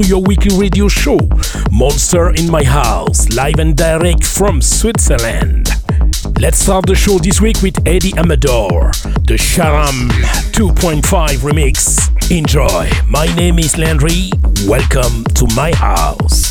to your weekly radio show, Monster in My House, live and direct from Switzerland. Let's start the show this week with Eddie Amador, the Sharam 2.5 remix. Enjoy. My name is Landry. Welcome to my house.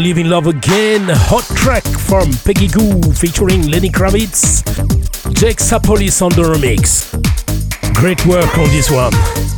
I Believe in Love Again, hot track from Peggy Gou featuring Lenny Kravitz. Jake Sapolis on the remix. Great work on this one.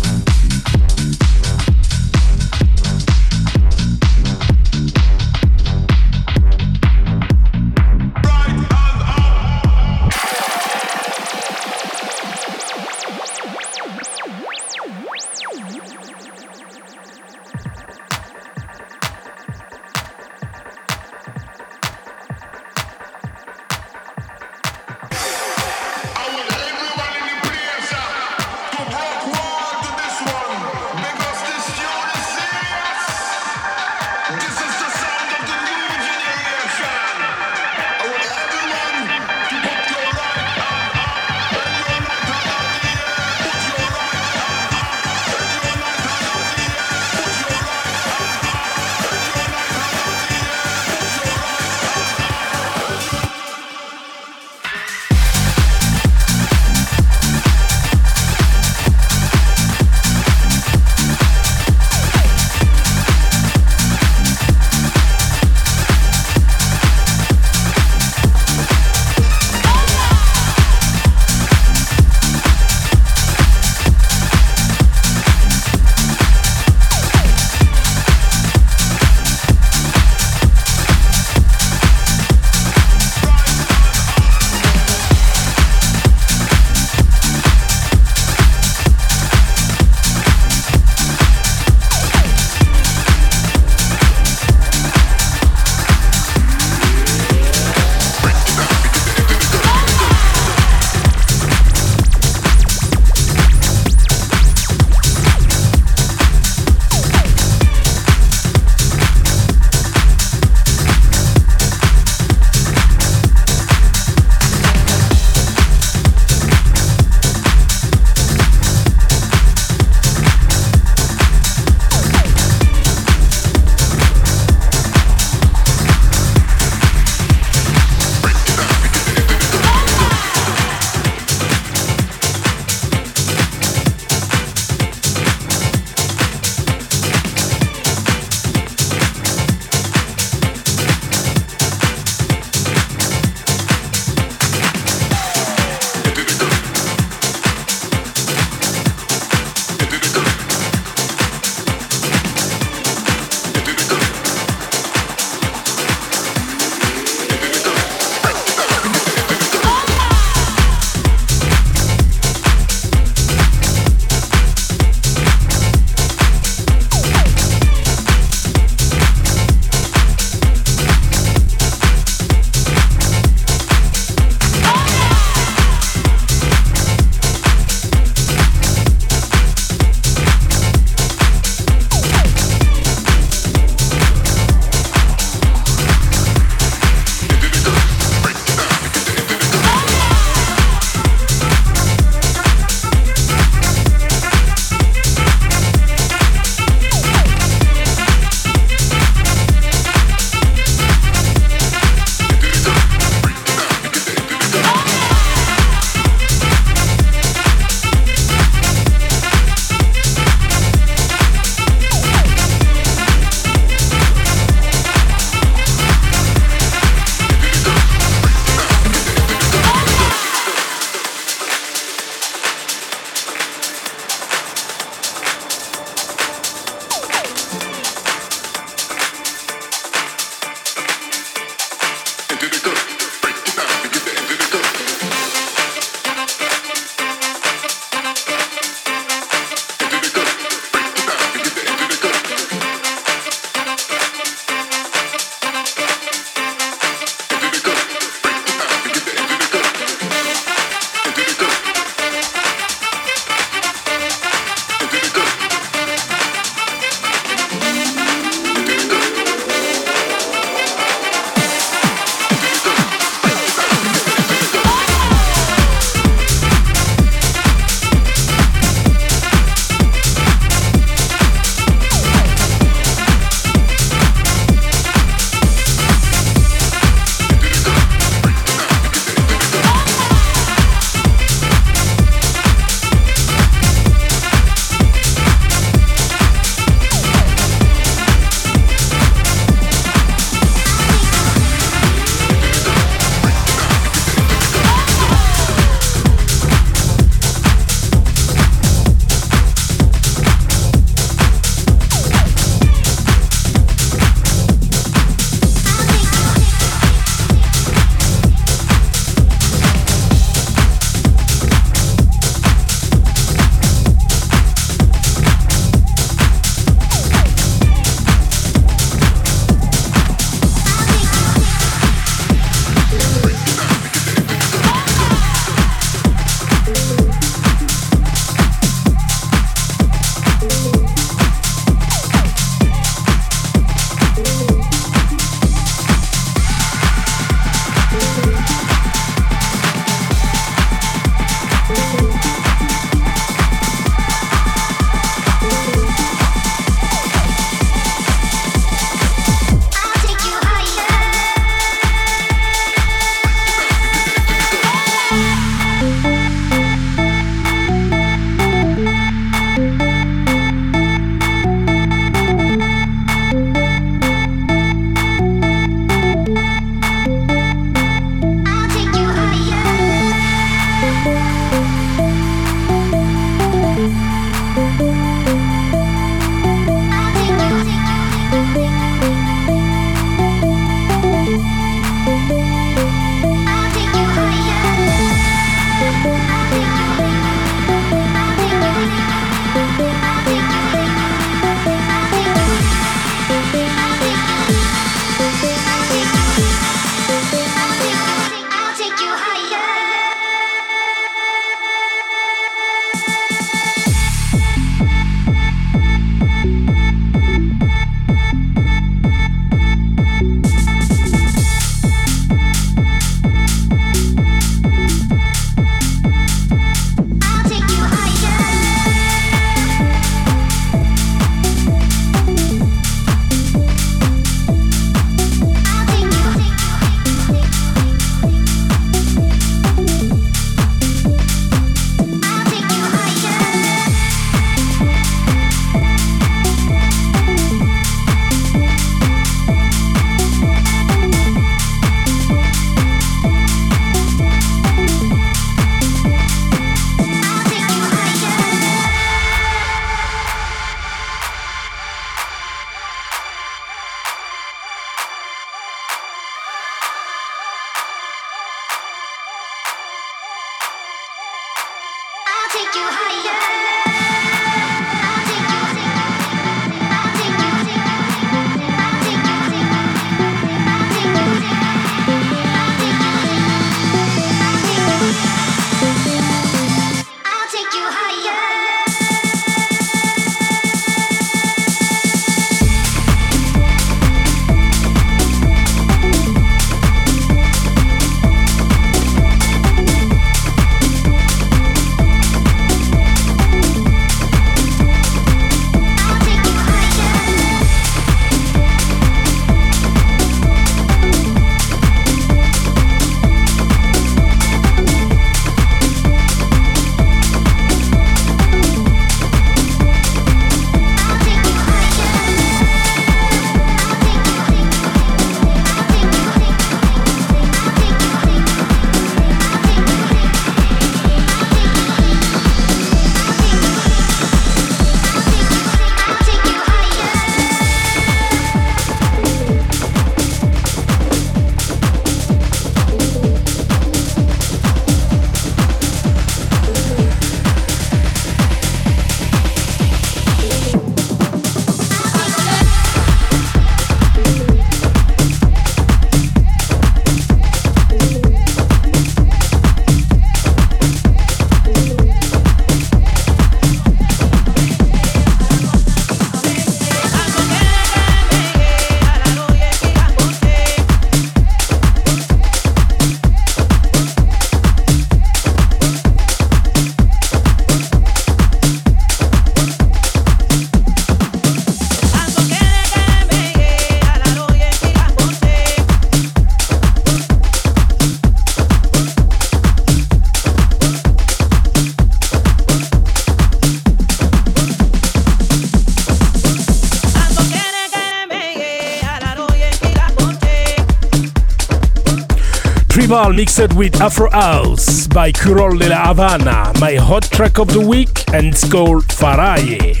Mixed with Afro House by Curol de la Habana, my hot track of the week, and it's called Faraye.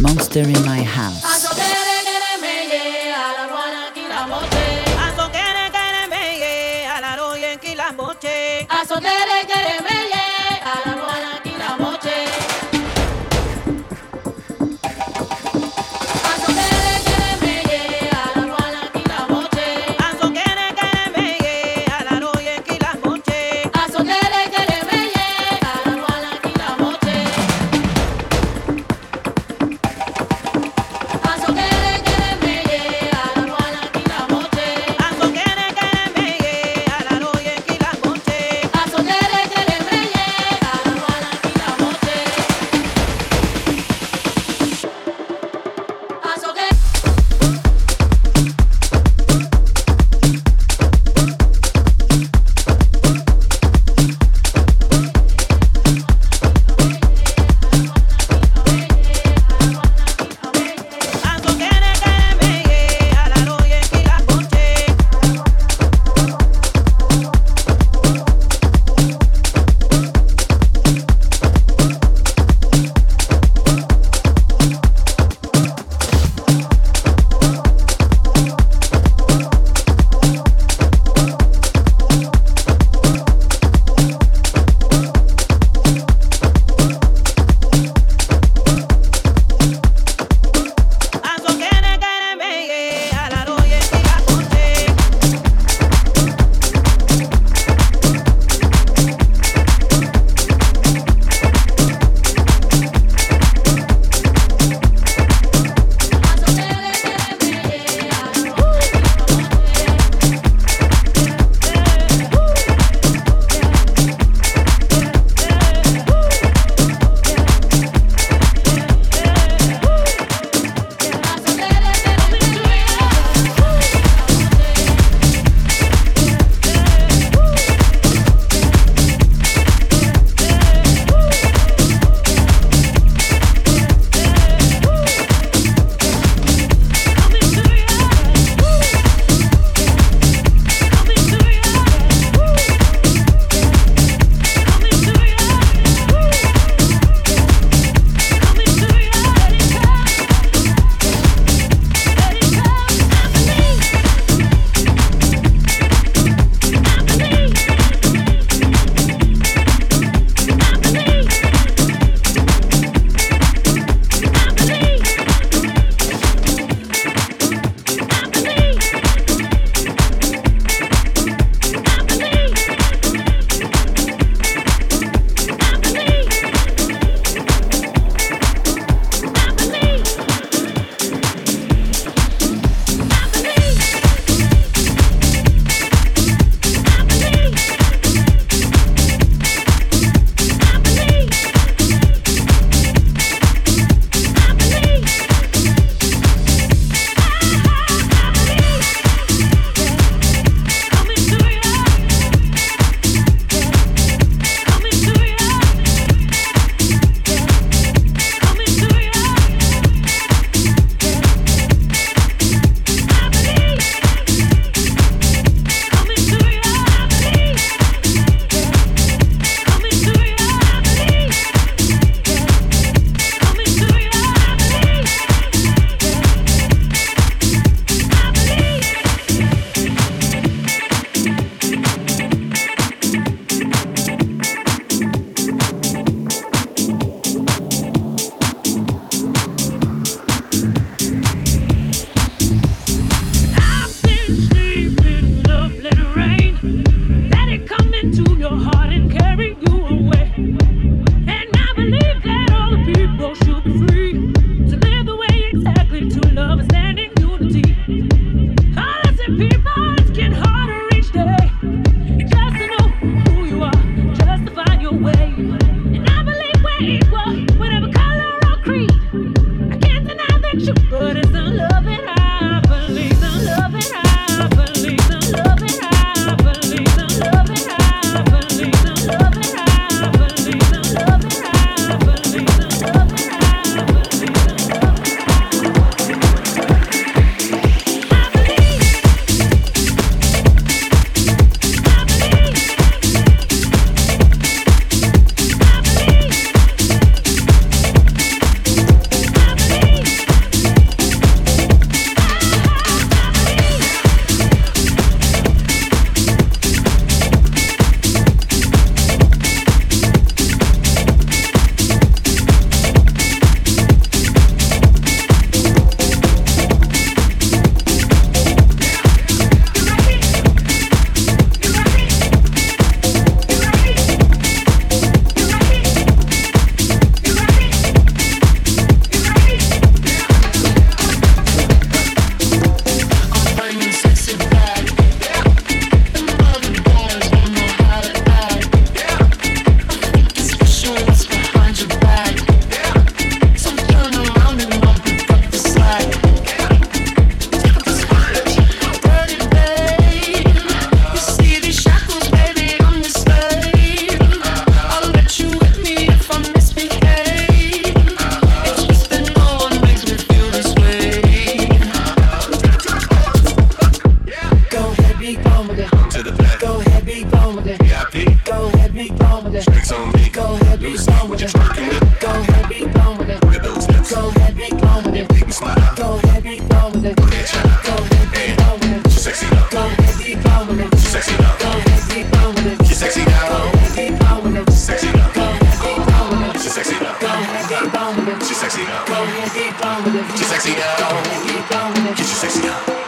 Monster in my house. your sexy now. Go with. Get you sexy now. With. Get you sexy now.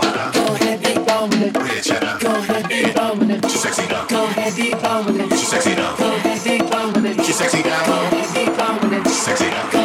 Go ahead, be dominant. Go ahead, shut up. She's sexy now. Go ahead, be dominant. She's sexy now. Go ahead, be dominant. She's sexy now. Go ahead, be dominant. Sexy now.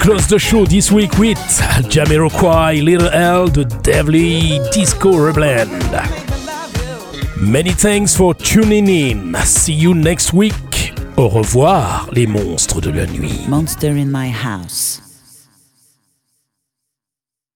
Close the show this week with Jamiroquai, Little L, the Deadly Disco Reblend. Many thanks for tuning in. See you next week. Au revoir, les monstres de la nuit. Monster in my house.